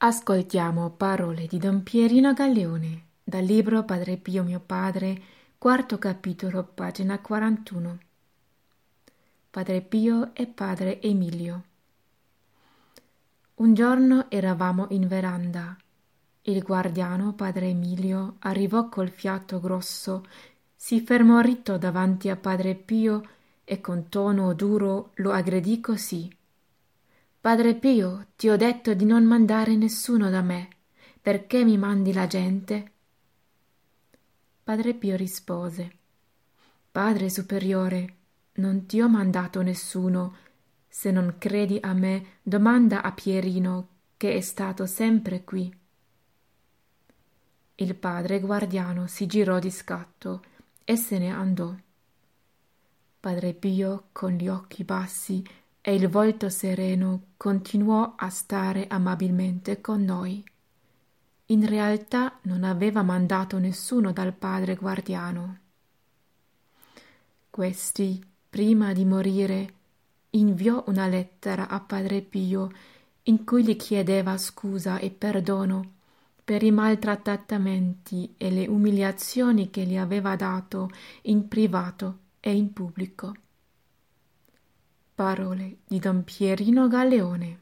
Ascoltiamo parole di Don Pierino Galleone dal libro Padre Pio mio padre, quarto capitolo, pagina 41. Padre Pio e padre Emilio. Un giorno eravamo in veranda. Il guardiano, padre Emilio, arrivò col fiato grosso, si fermò ritto davanti a padre Pio e con tono duro lo aggredì così. Padre Pio, ti ho detto di non mandare nessuno da me. Perché mi mandi la gente? Padre Pio rispose Padre superiore, non ti ho mandato nessuno. Se non credi a me, domanda a Pierino, che è stato sempre qui. Il padre guardiano si girò di scatto e se ne andò. Padre Pio, con gli occhi bassi e il volto sereno, continuò a stare amabilmente con noi. In realtà non aveva mandato nessuno dal padre guardiano. Questi, prima di morire, inviò una lettera a padre Pio in cui gli chiedeva scusa e perdono per i maltrattamenti e le umiliazioni che gli aveva dato in privato e in pubblico. Parole di Don Pierino Galeone